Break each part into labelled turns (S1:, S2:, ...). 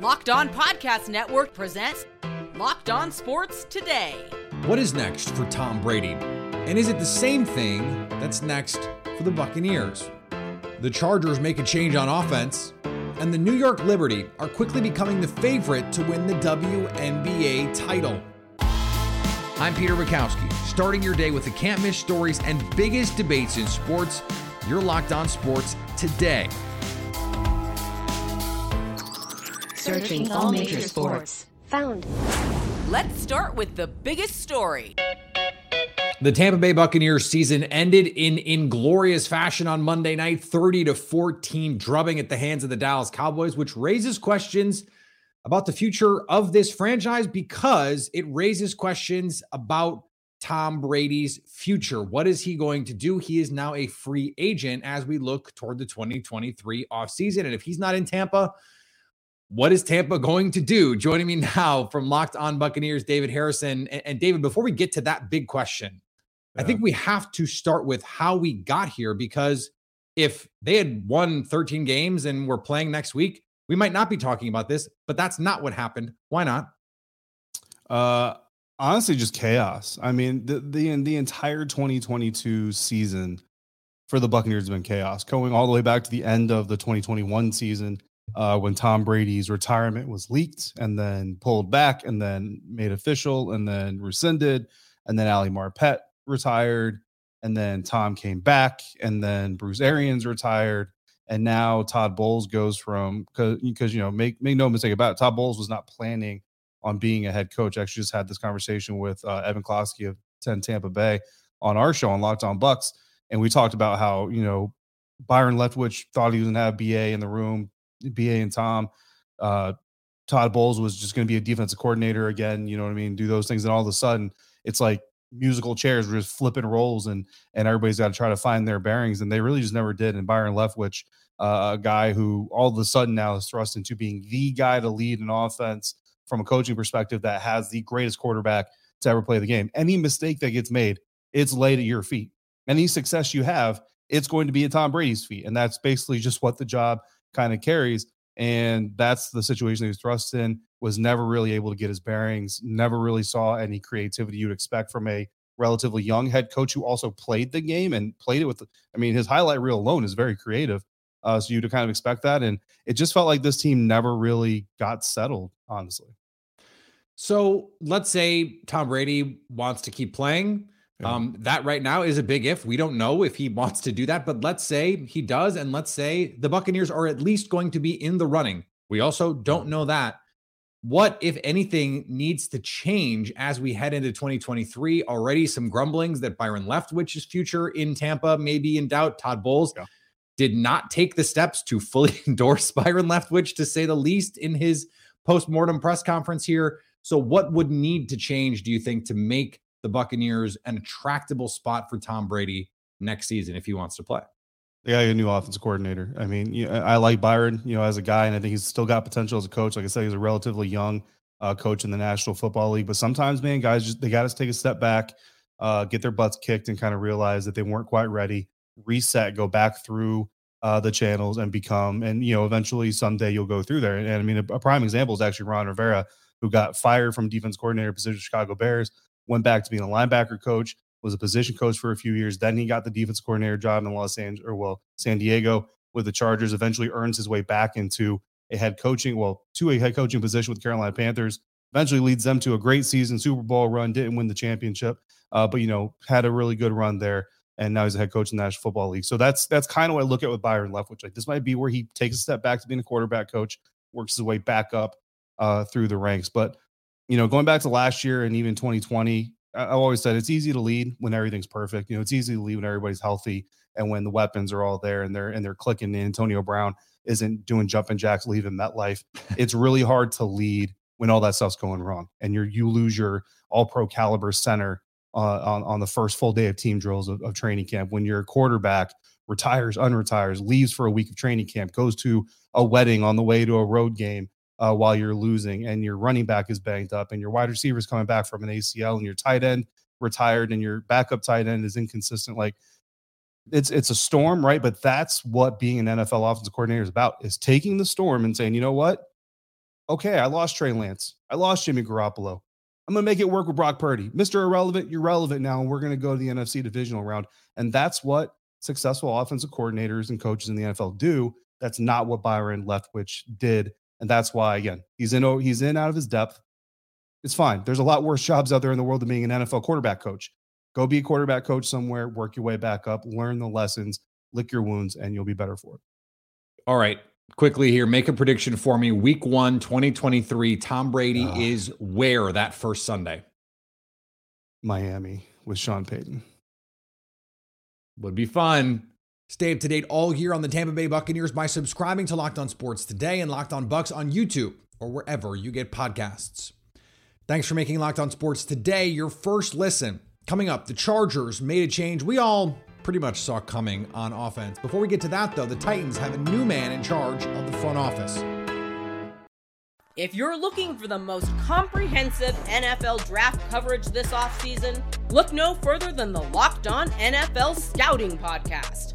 S1: Locked On Podcast Network presents Locked On Sports Today.
S2: What is next for Tom Brady? And is it the same thing that's next for the Buccaneers? The Chargers make a change on offense, and the New York Liberty are quickly becoming the favorite to win the WNBA title. I'm Peter Bukowski, starting your day with the can't miss stories and biggest debates in sports. You're locked on sports today.
S3: Searching all major sports. Found.
S1: Let's start with the biggest story.
S2: The Tampa Bay Buccaneers season ended in inglorious fashion on Monday night, 30 to 14 drubbing at the hands of the Dallas Cowboys, which raises questions about the future of this franchise because it raises questions about Tom Brady's future. What is he going to do? He is now a free agent as we look toward the 2023 offseason. And if he's not in Tampa, what is Tampa going to do? Joining me now from Locked On Buccaneers, David Harrison. And, and David, before we get to that big question, yeah. I think we have to start with how we got here because if they had won 13 games and we're playing next week, we might not be talking about this, but that's not what happened. Why not?
S4: Uh honestly just chaos. I mean, the the the entire 2022 season for the Buccaneers has been chaos, going all the way back to the end of the 2021 season uh, when Tom Brady's retirement was leaked and then pulled back and then made official and then rescinded, and then Ali Marpet retired, and then Tom came back, and then Bruce Arians retired, and now Todd Bowles goes from because you know make make no mistake about it, Todd Bowles was not planning on being a head coach. I actually just had this conversation with uh, Evan Klosky of 10 Tampa Bay on our show on Locked On Bucks, and we talked about how you know Byron Leftwich thought he was gonna have BA in the room, BA and Tom. Uh, Todd Bowles was just going to be a defensive coordinator again. You know what I mean? Do those things, and all of a sudden, it's like musical chairs were just flipping roles, and and everybody's got to try to find their bearings, and they really just never did. And Byron Leftwich, uh, a guy who all of a sudden now is thrust into being the guy to lead an offense from a coaching perspective that has the greatest quarterback to ever play the game. Any mistake that gets made, it's laid at your feet. Any success you have, it's going to be at Tom Brady's feet, and that's basically just what the job kind of carries. And that's the situation he was thrust in, was never really able to get his bearings, never really saw any creativity you'd expect from a relatively young head coach who also played the game and played it with, I mean, his highlight reel alone is very creative. Uh, so you'd kind of expect that. And it just felt like this team never really got settled, honestly.
S2: So let's say Tom Brady wants to keep playing. Um, that right now is a big if. We don't know if he wants to do that, but let's say he does, and let's say the Buccaneers are at least going to be in the running. We also don't know that. What, if anything, needs to change as we head into 2023? Already some grumblings that Byron Leftwich's future in Tampa may be in doubt. Todd Bowles yeah. did not take the steps to fully endorse Byron Leftwich, to say the least, in his post-mortem press conference here. So, what would need to change, do you think, to make the Buccaneers an attractable spot for Tom Brady next season if he wants to play.
S4: Yeah, a new offensive coordinator. I mean, I like Byron, you know, as a guy, and I think he's still got potential as a coach. Like I said, he's a relatively young uh, coach in the National Football League. But sometimes, man, guys just they got to take a step back, uh, get their butts kicked, and kind of realize that they weren't quite ready. Reset, go back through uh, the channels, and become. And you know, eventually, someday you'll go through there. And, and I mean, a, a, prime example is actually Ron Rivera, who got fired from defense coordinator position Chicago Bears went back to being a linebacker coach, was a position coach for a few years. Then he got the defense coordinator job in Los Angeles, or well, San Diego with the Chargers. Eventually earns his way back into a head coaching, well, to a head coaching position with Carolina Panthers. Eventually leads them to a great season, Super Bowl run. Didn't win the championship, uh, but you know had a really good run there. And now he's a head coach in the National Football League. So that's that's kind of what I look at with Byron Leftwich. Like this might be where he takes a step back to being a quarterback coach, works his way back up uh, through the ranks. But you know, going back to last year and even 2020, I've always said it's easy to lead when everything's perfect. You know, it's easy to lead when everybody's healthy and when the weapons are all there and they're and they're clicking. And Antonio Brown isn't doing jumping jacks leaving MetLife. it's really hard to lead when all that stuff's going wrong and you're you lose your all pro caliber center uh, on, on the first full day of team drills of, of training camp when your quarterback retires, unretires, leaves for a week of training camp, goes to a wedding on the way to a road game uh, while you're losing, and your running back is banged up, and your wide receiver is coming back from an ACL, and your tight end retired, and your backup tight end is inconsistent. Like it's it's a storm, right? But that's what being an NFL offensive coordinator is about: is taking the storm and saying, you know what? Okay, I lost Trey Lance, I lost Jimmy Garoppolo. I'm to make it work with Brock Purdy. Mr. Irrelevant, you're relevant now, and we're to go to the NFC divisional round. And that's what successful offensive coordinators and coaches in the NFL do. That's not what Byron Leftwich did. And that's why, again, he's in he's in out of his depth. It's fine. There's a lot worse jobs out there in the world than being an NFL quarterback coach. Go be a quarterback coach somewhere, work your way back up, learn the lessons, lick your wounds, and you'll be better for it.
S2: All right quickly here, make a prediction for me. Week one, 2023, Tom Brady uh, is where that first Sunday?
S4: Miami with Sean Payton.
S2: Would be fun. Stay up to date all year on the Tampa Bay Buccaneers by subscribing to Locked On Sports today and Locked On Bucks on YouTube or wherever you get podcasts. Thanks for making Locked On Sports today your first listen. Coming up, the Chargers made a change we all pretty much saw coming on offense. Before we get to that, though, the Titans have a new man in charge of the front office.
S1: If you're looking for the most comprehensive NFL draft coverage this offseason, look no further than the Locked On NFL Scouting Podcast.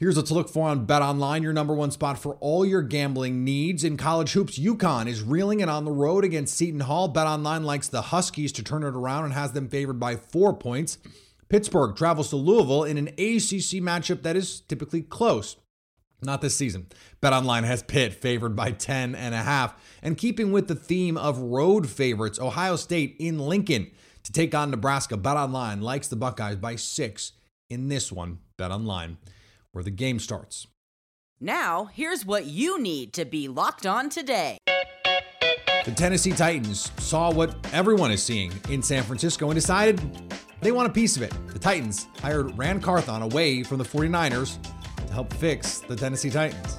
S2: Here's what to look for on Bet Online, your number one spot for all your gambling needs. In college hoops, UConn is reeling it on the road against Seton Hall. Bet Online likes the Huskies to turn it around and has them favored by four points. Pittsburgh travels to Louisville in an ACC matchup that is typically close. Not this season. BetOnline has Pitt favored by 10 and a half. And keeping with the theme of road favorites, Ohio State in Lincoln to take on Nebraska. BetOnline likes the Buckeyes by 6 in this one. BetOnline where the game starts.
S1: Now, here's what you need to be locked on today.
S2: The Tennessee Titans saw what everyone is seeing in San Francisco and decided they want a piece of it. The Titans hired Ran Carthon away from the 49ers to help fix the Tennessee Titans.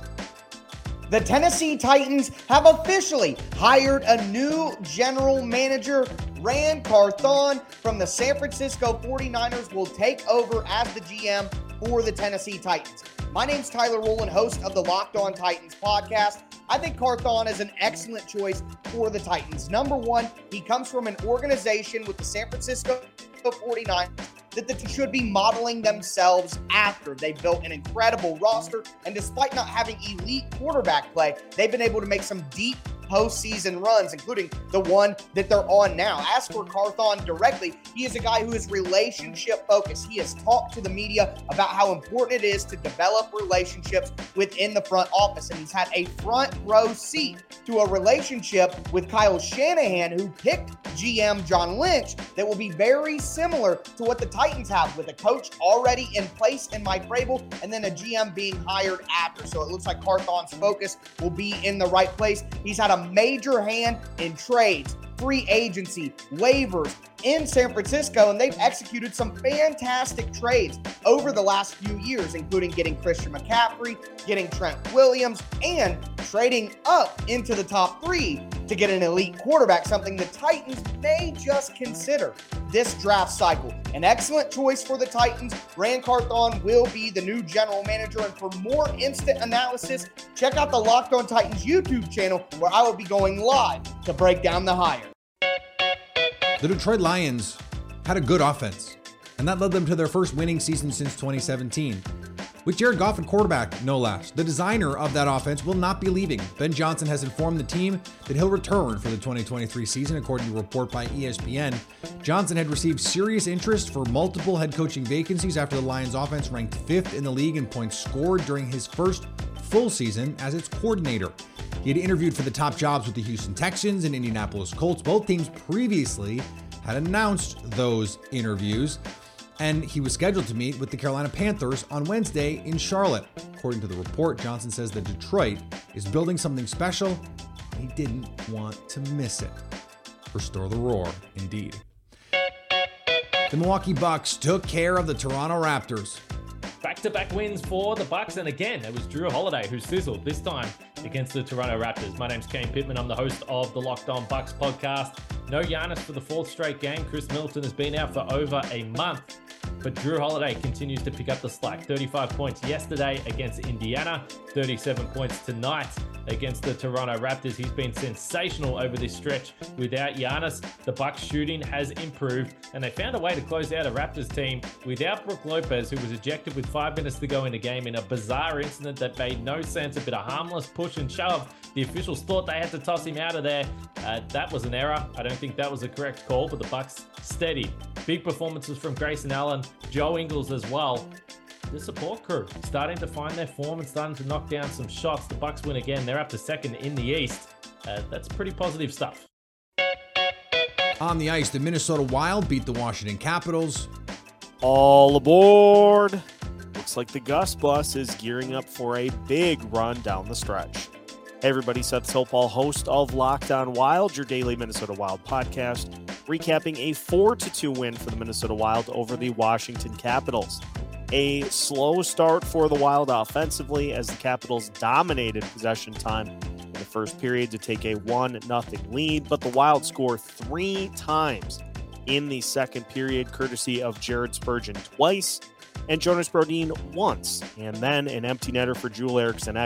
S5: The Tennessee Titans have officially hired a new general manager. Ran Carthon from the San Francisco 49ers will take over as the GM for the Tennessee Titans. My name's Tyler Rowland, host of the Locked On Titans podcast. I think Carthon is an excellent choice for the Titans. Number one, he comes from an organization with the San Francisco the 49 that they should be modeling themselves after. They've built an incredible roster, and despite not having elite quarterback play, they've been able to make some deep postseason runs, including the one that they're on now. As for Carthon directly, he is a guy who is relationship focused. He has talked to the media about how important it is to develop relationships within the front office, and he's had a front row seat to a relationship with Kyle Shanahan, who picked GM John Lynch, that will be very similar to what the Titans have with a coach already in place in Mike Vrabel and then a GM being hired after. So it looks like Carthon's focus will be in the right place. He's had a major hand in trades, free agency, waivers in San Francisco, and they've executed some fantastic trades over the last few years, including getting Christian McCaffrey, getting Trent Williams, and trading up into the top three to get an elite quarterback, something the Titans may just consider this draft cycle. An excellent choice for the Titans. Ran Carthon will be the new general manager. And for more instant analysis, check out the Locked On Titans YouTube channel where I will be going live to break down the hire.
S2: The Detroit Lions had a good offense, and that led them to their first winning season since 2017 with Jared Goff and quarterback, no less. The designer of that offense will not be leaving. Ben Johnson has informed the team that he'll return for the 2023 season, according to a report by ESPN. Johnson had received serious interest for multiple head coaching vacancies after the Lions offense ranked fifth in the league in points scored during his first full season as its coordinator. He had interviewed for the top jobs with the Houston Texans and Indianapolis Colts. Both teams previously had announced those interviews, and he was scheduled to meet with the Carolina Panthers on Wednesday in Charlotte. According to the report, Johnson says that Detroit is building something special, and he didn't want to miss it. Restore the roar, indeed. The Milwaukee Bucks took care of the Toronto Raptors.
S6: Back-to-back wins for the Bucks, and again, it was Jrue Holiday who sizzled this time against the Toronto Raptors. My name's Kane Pittman. I'm the host of the Locked On Bucks podcast. No Giannis for the fourth straight game. Khris Middleton has been out for over a month. But Jrue Holiday continues to pick up the slack. 35 points yesterday against Indiana, 37 points tonight against the Toronto Raptors. He's been sensational over this stretch without Giannis. The Bucks shooting has improved, and they found a way to close out a Raptors team without Brook Lopez, who was ejected with five minutes to go in the game in a bizarre incident that made no sense. A bit of harmless push and shove. The officials thought they had to toss him out of there. Uh, that was an error. I don't think that was a correct call, but the Bucks steady. Big performances from Grayson Allen, Joe Ingles as well the support crew starting to find their form and starting to knock down some shots. The Bucks win again. They're up to second in the East. Uh, that's pretty positive stuff.
S2: On the ice, the Minnesota Wild beat the Washington Capitals.
S7: All aboard! Looks like the Gus bus is gearing up for a big run down the stretch. Hey everybody, Seth Topal, host of Locked On Wild, your daily Minnesota Wild podcast, recapping a 4 2 win for the Minnesota Wild over the Washington Capitals. A slow start for the Wild offensively as the Capitals dominated possession time in the first period to take a 1 0 lead, but the Wild score three times in the second period, courtesy of Jared Spurgeon twice and Jonas Brodin once. And then an empty netter for Joel Eriksson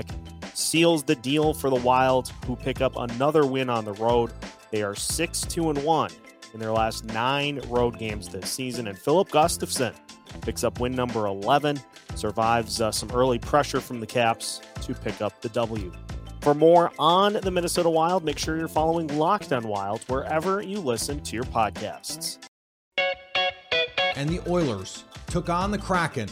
S7: seals the deal for the Wild, who pick up another win on the road. They are 6 2 and 1 in their last nine road games this season. And Filip Gustavsson picks up win number 11, survives uh, some early pressure from the Caps to pick up the W. For more on the Minnesota Wild, make sure you're following Locked on Wild wherever you listen to your podcasts.
S2: And the Oilers took on the Kraken.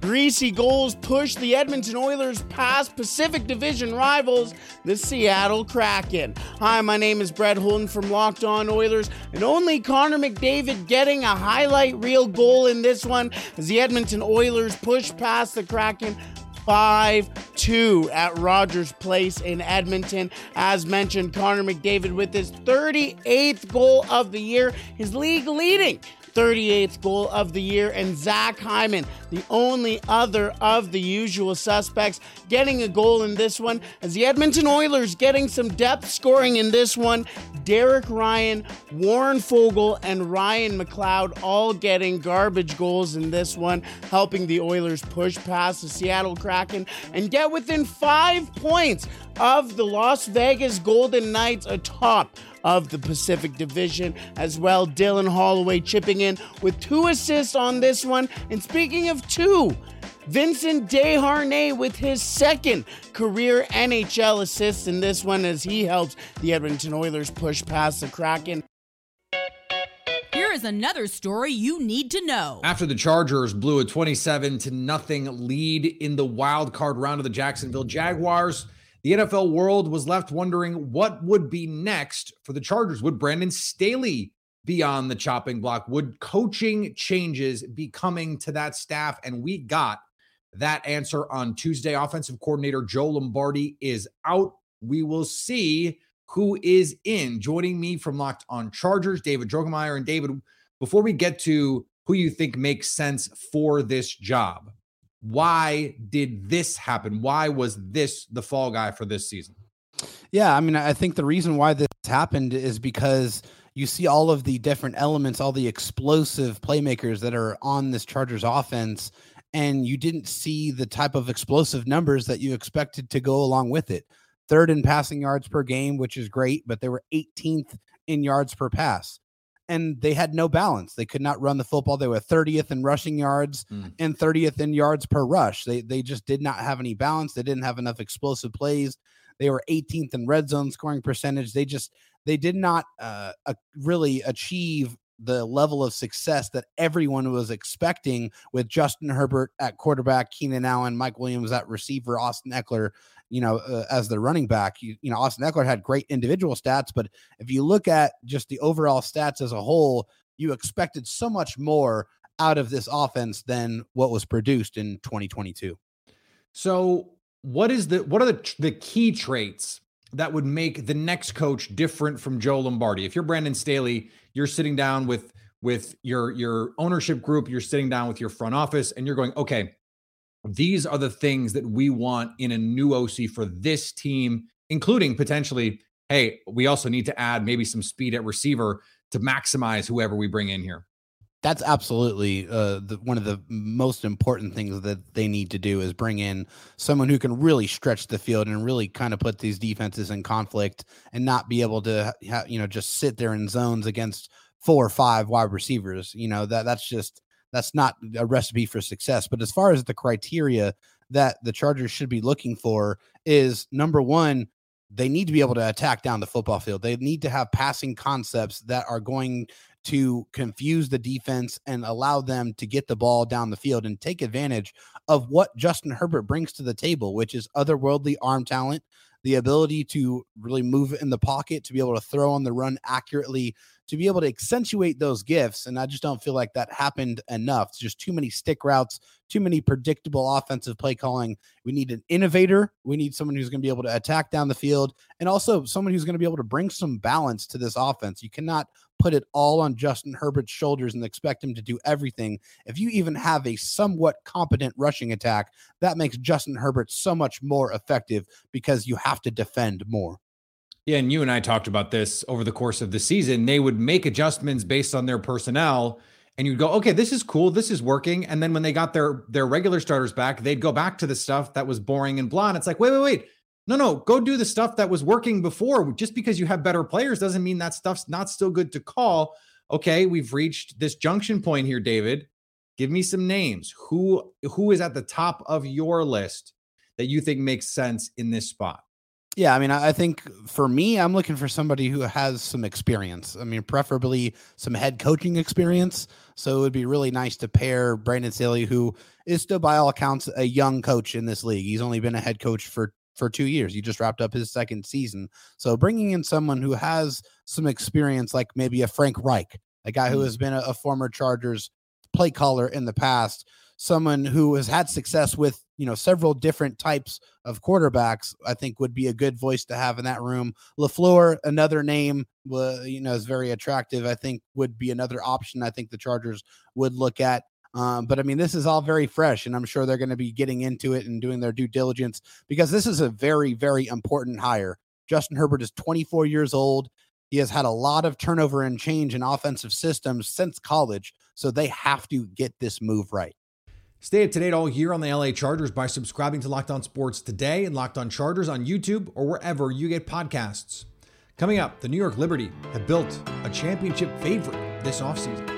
S8: Greasy goals push the Edmonton Oilers past Pacific Division rivals, the Seattle Kraken. Hi, my name is Brett Holden from Locked On Oilers, and only Connor McDavid getting a highlight reel goal in this one as the Edmonton Oilers push past the Kraken 5 2 at Rogers Place in Edmonton. As mentioned, Connor McDavid with his 38th goal of the year, his league leading 38th goal of the year, and Zach Hyman, the only other of the usual suspects, getting a goal in this one. As the Edmonton Oilers getting some depth scoring in this one, Derek Ryan, Warren Foegele, and Ryan McLeod all getting garbage goals in this one, helping the Oilers push past the Seattle Kraken and get within five points of the Las Vegas Golden Knights atop of the Pacific Division as well. Dylan Holloway chipping in with two assists on this one. And speaking of two, Vincent Desharnais with his second career NHL assist in this one as he helps the Edmonton Oilers push past the Kraken.
S1: Here is another story you need to know.
S2: After the Chargers blew a 27 to nothing lead in the wild card round of the Jacksonville Jaguars, the NFL world was left wondering what would be next for the Chargers. Would Brandon Staley be on the chopping block? Would coaching changes be coming to that staff? And we got that answer on Tuesday. Offensive coordinator Joe Lombardi is out. We will see who is in. Joining me from Locked on Chargers, David Drogemeyer. And David, before we get to who you think makes sense for this job, why did this happen? Why was this the fall guy for this season?
S9: Yeah, I mean, I think the reason why this happened is because you see all of the different elements, all the explosive playmakers that are on this Chargers offense, and you didn't see the type of explosive numbers that you expected to go along with it. Third in passing yards per game, which is great, but they were 18th in yards per pass and they had no balance. They could not run the football. They were 30th in rushing yards mm. and 30th in yards per rush. They they just did not have any balance. They didn't have enough explosive plays. They were 18th in red zone scoring percentage. They just they did not uh, uh, really achieve the level of success that everyone was expecting with Justin Herbert at quarterback, Keenan Allen, Mike Williams at receiver, Austin Ekeler you know, uh, as the running back. You, you know, Austin Ekeler had great individual stats, but if you look at just the overall stats as a whole, you expected so much more out of this offense than what was produced in 2022.
S2: So, what is the what are the the key traits that would make the next coach different from Joe Lombardi? If you're Brandon Staley, you're sitting down with with your your ownership group, you're sitting down with your front office and you're going, "Okay, these are the things that we want in a new OC for this team, including potentially, hey, we also need to add maybe some speed at receiver to maximize whoever we bring in here.
S9: That's absolutely uh, the, one of the most important things that they need to do is bring in someone who can really stretch the field and really kind of put these defenses in conflict and not be able to, ha- you know, just sit there in zones against four or five wide receivers. You know that that's just that's not a recipe for success. But as far as the criteria that the Chargers should be looking for is number one, they need to be able to attack down the football field. They need to have passing concepts that are going to confuse the defense and allow them to get the ball down the field and take advantage of what Justin Herbert brings to the table, which is otherworldly arm talent, the ability to really move in the pocket, to be able to throw on the run accurately, to be able to accentuate those gifts. And I just don't feel like that happened enough. It's just too many stick routes, too many predictable offensive play calling. We need an innovator. We need someone who's going to be able to attack down the field and also someone who's going to be able to bring some balance to this offense. You cannot put it all on Justin Herbert's shoulders and expect him to do everything. If you even have a somewhat competent rushing attack, that makes Justin Herbert so much more effective because you have to defend more.
S2: Yeah, and you and I talked about this over the course of the season. They would make adjustments based on their personnel, and you'd go, "Okay, this is cool, this is working." And then when they got their their regular starters back, they'd go back to the stuff that was boring and blah. And it's like, wait, wait, wait, no, no, go do the stuff that was working before. Just because you have better players doesn't mean that stuff's not still good to call. Okay, we've reached this junction point here, David. Give me some names. Who who is at the top of your list that you think makes sense in this spot?
S9: Yeah, I mean, I think for me, I'm looking for somebody who has some experience. I mean, preferably some head coaching experience. So it would be really nice to pair Brandon Staley, who is still, by all accounts, a young coach in this league. He's only been a head coach for for two years. He just wrapped up his second season. So bringing in someone who has some experience, like maybe a Frank Reich, a guy who mm. has been a, a former Chargers play caller in the past, someone who has had success with you know several different types of quarterbacks i think would be a good voice to have in that room lafleur another name uh, you know is very attractive i think would be another option i think the chargers would look at um, but I mean, this is all very fresh, and I'm sure they're going to be getting into it and doing their due diligence because this is a very, very important hire. Justin Herbert is 24 years old. He has had a lot of turnover and change in offensive systems since college, so they have to get this move right.
S2: Stay up to date all year on the LA Chargers by subscribing to Locked On Sports today and Locked On Chargers on YouTube or wherever you get podcasts. Coming up, the New York Liberty have built a championship favorite this offseason.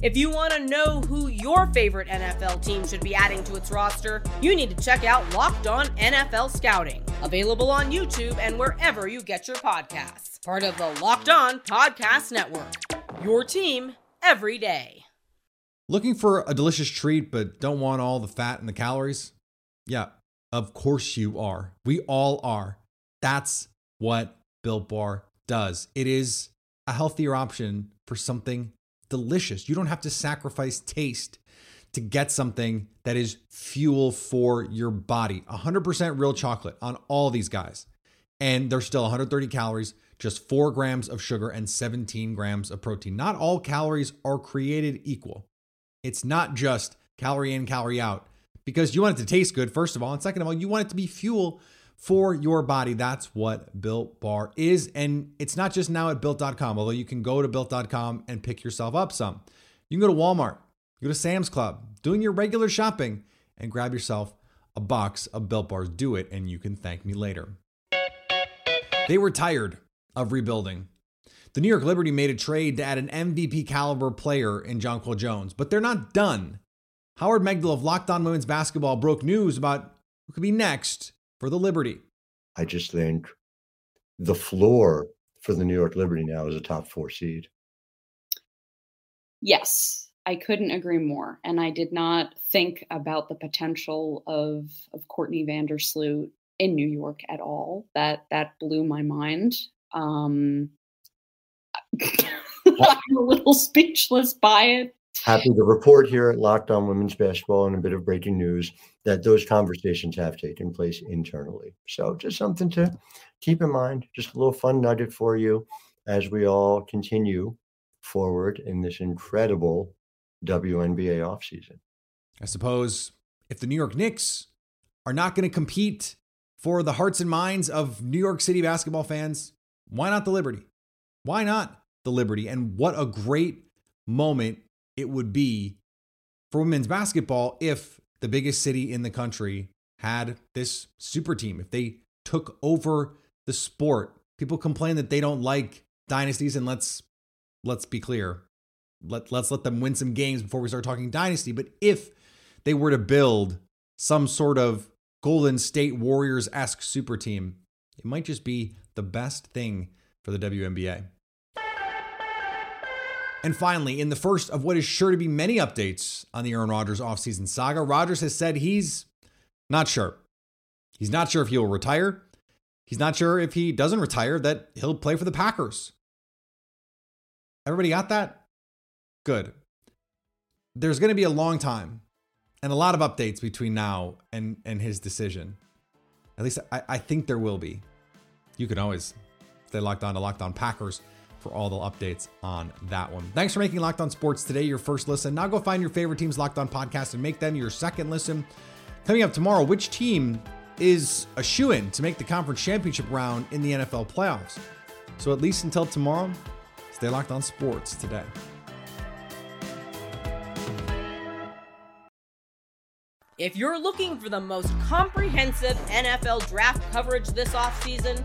S1: If you want to know who your favorite NFL team should be adding to its roster, you need to check out Locked On NFL Scouting, available on YouTube and wherever you get your podcasts. Part of the Locked On Podcast Network. Your team every day.
S2: Looking for a delicious treat but don't want all the fat and the calories? Yeah, of course you are. We all are. That's what Built Bar does. It is a healthier option for something delicious. You don't have to sacrifice taste to get something that is fuel for your body. 100% real chocolate on all these guys. And they're still 130 calories, just four grams of sugar, and 17 grams of protein. Not all calories are created equal. It's not just calorie in, calorie out, because you want it to taste good, first of all. And second of all, you want it to be fuel for your body. That's what Built Bar is. And it's not just now at built.com, although you can go to built.com and pick yourself up some. You can go to Walmart, go to Sam's Club, doing your regular shopping, and grab yourself a box of Built Bars. Do it, and you can thank me later. They were tired of rebuilding. the New York Liberty made a trade to add an MVP caliber player in Jonquel Jones, but they're not done. Howard Megdal of Locked On Women's Basketball broke news about who could be next for the Liberty.
S10: I just think the floor for the New York Liberty now is a top four seed.
S11: Yes, I couldn't agree more. And I did not think about the potential of of Courtney Vandersloot in New York at all. That that blew my mind. Um, I'm a little speechless by it.
S10: Happy to report here at Locked On Women's Basketball and a bit of breaking news that those conversations have taken place internally. So just something to keep in mind, just a little fun nugget for you as we all continue forward in this incredible WNBA offseason.
S2: I suppose if the New York Knicks are not going to compete for the hearts and minds of New York City basketball fans, why not the Liberty? Why not the Liberty? And what a great moment it would be for women's basketball if the biggest city in the country had this super team, if they took over the sport. People complain that they don't like dynasties, and let's let's be clear. Let let's let them win some games before we start talking dynasty. But if they were to build some sort of Golden State Warriors esque super team, it might just be the best thing for the WNBA. And finally, in the first of what is sure to be many updates on the Aaron Rodgers offseason saga, Rodgers has said he's not sure. He's not sure if he'll retire. He's not sure if he doesn't retire that he'll play for the Packers. Everybody got that? Good. There's going to be a long time and a lot of updates between now and, and his decision. At least I, I think there will be. You can always stay locked on to Locked On Packers for all the updates on that one. Thanks for making Locked On Sports today your first listen. Now go find your favorite team's Locked On podcast and make them your second listen. Coming up tomorrow, which team is a shoe in to make the conference championship round in the NFL playoffs? So at least until tomorrow, stay locked on sports today.
S1: If you're looking for the most comprehensive NFL draft coverage this offseason,